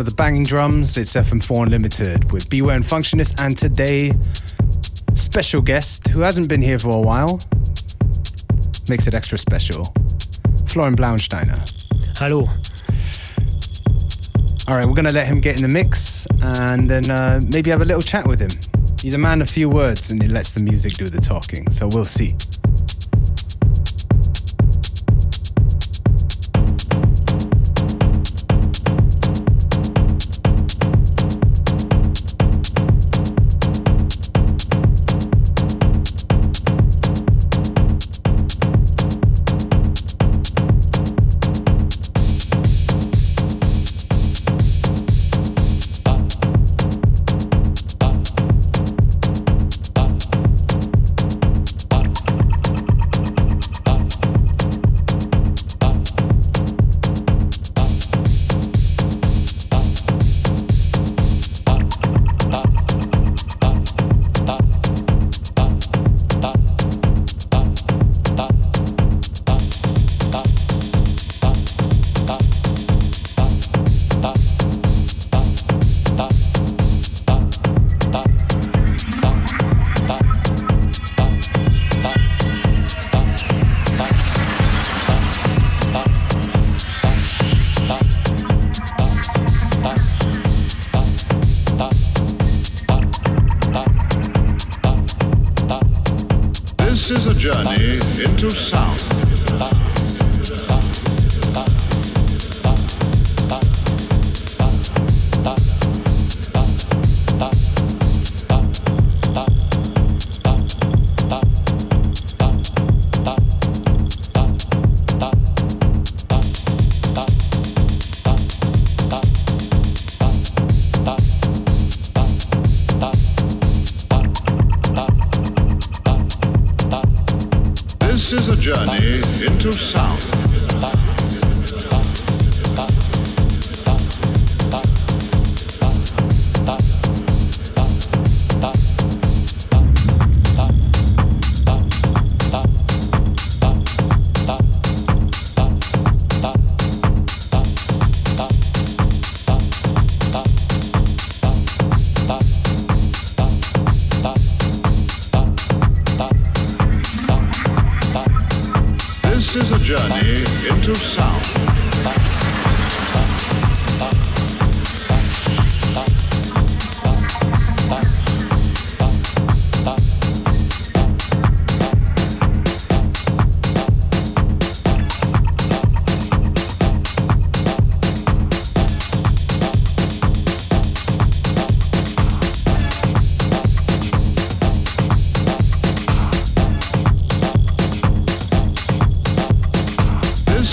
of the banging drums. It's FM4 Unlimited with Beware and Functionist, and today, special guest who hasn't been here for a while. Makes it extra special. Florian Blauensteiner. Hallo. All right, we're going to let him get in the mix and then uh, maybe have a little chat with him. He's a man of few words and he lets the music do the talking, so we'll see.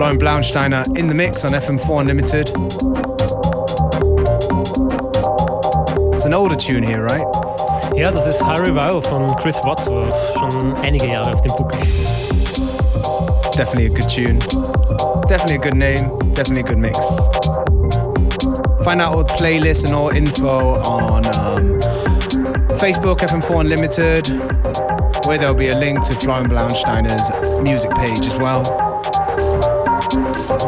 Florian Blauensteiner in the mix on FM4 Unlimited. It's an older tune here, right? Ja, das ist High Revival von Chris Wadsworth, schon einige Jahre auf dem Buckel. Definitely a good tune. Definitely a good name. Definitely a good mix. Find out all the playlists and all info on um, Facebook, FM4 Unlimited, where there'll be a link to Florian Blauensteiner's music page as well.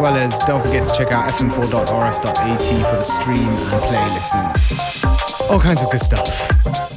Well as don't forget to check out fm4.orf.at for the stream and playlist and all kinds of good stuff.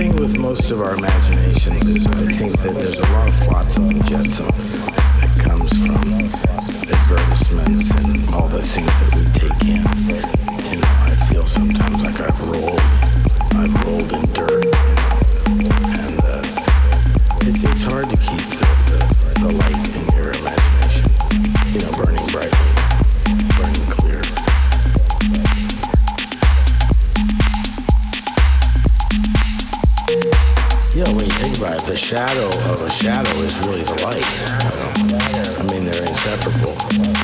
thing with most of our imaginations is I think that there's a lot of flotsam and jetsam that comes from advertisements and all the things that we take in. You know, I feel sometimes like I've rolled, I've rolled in dirt, and uh, it's it's hard to keep shadow of a shadow is really the light. I mean, they're inseparable.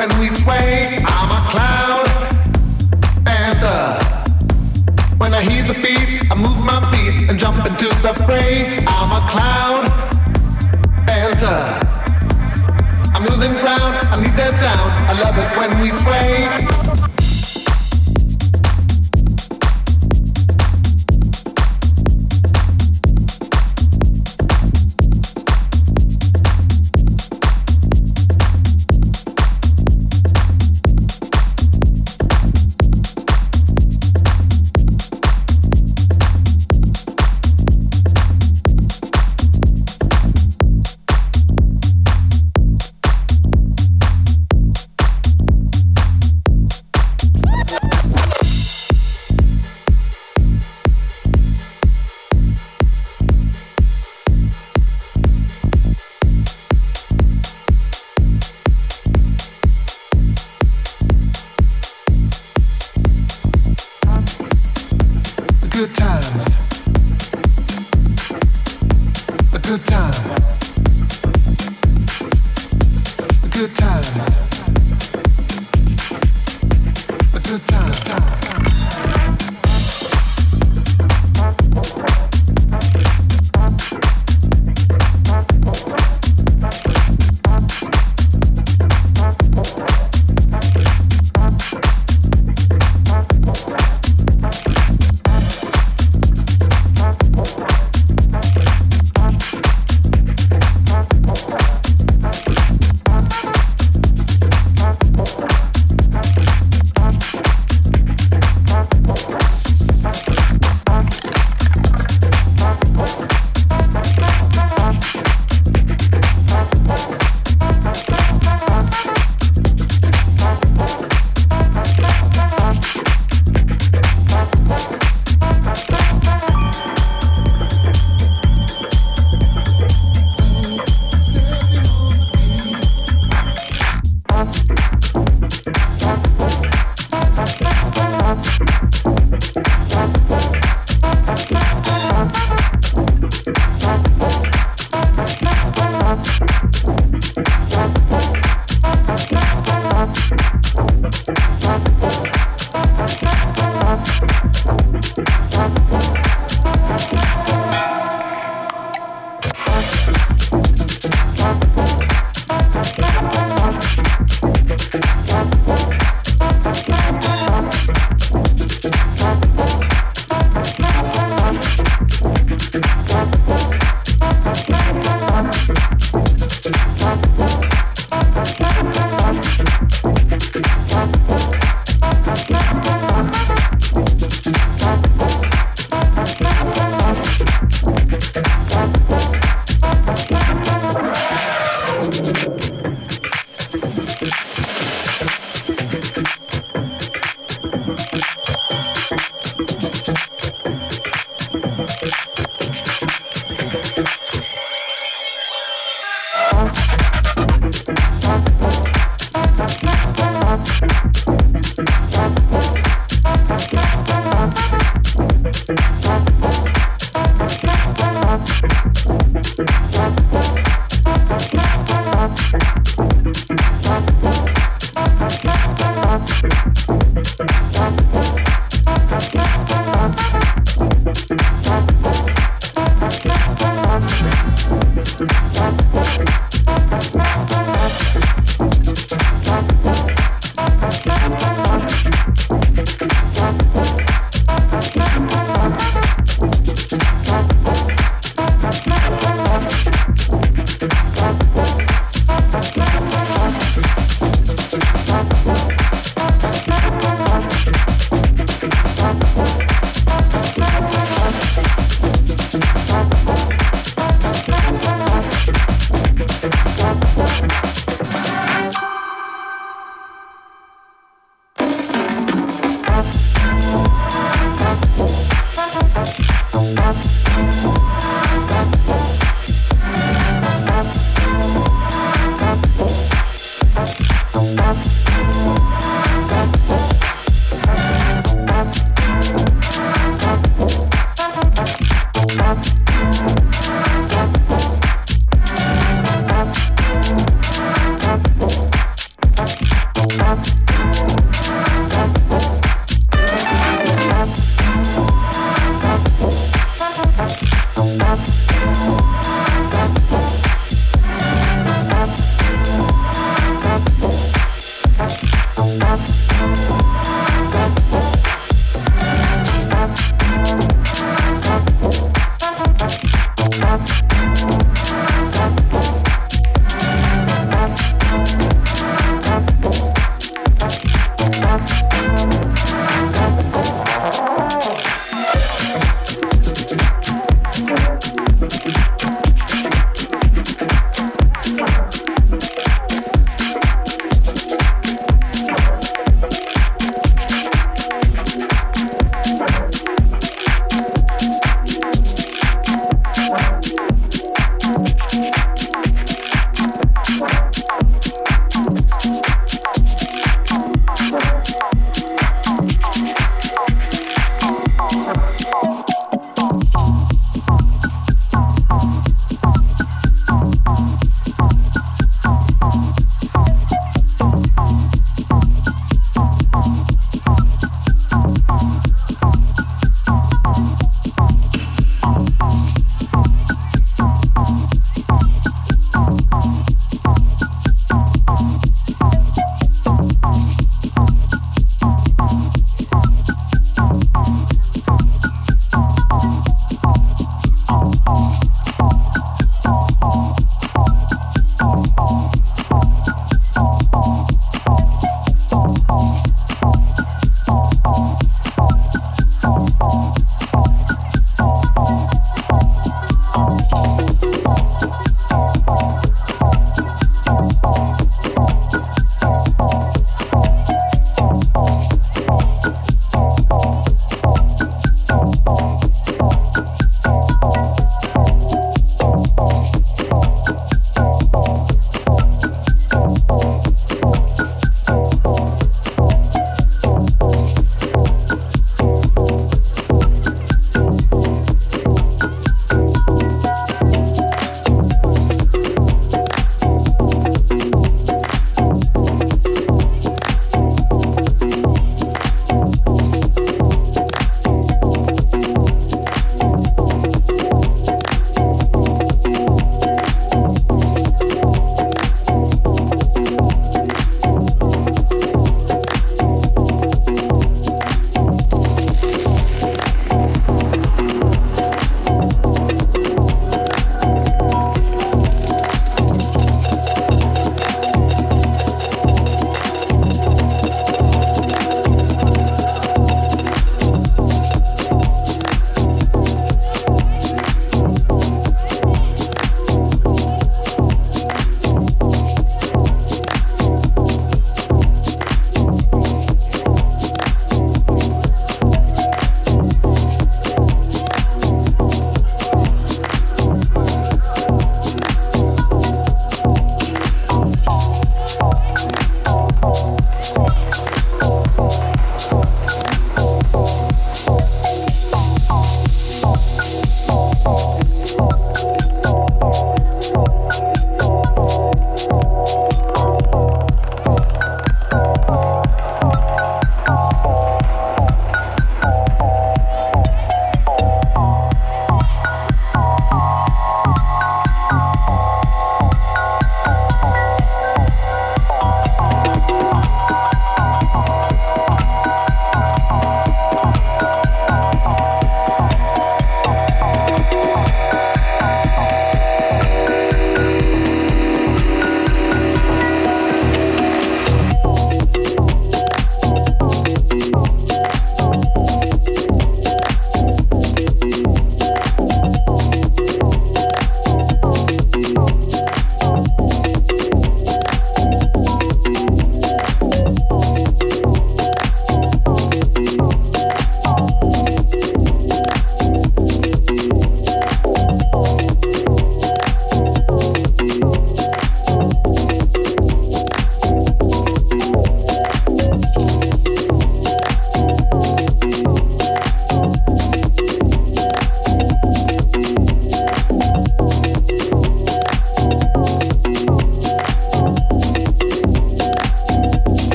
when we sway. I'm a cloud dancer. When I hear the beat, I move my feet and jump into the fray. I'm a cloud dancer. I'm losing ground, I need that sound. I love it when we sway.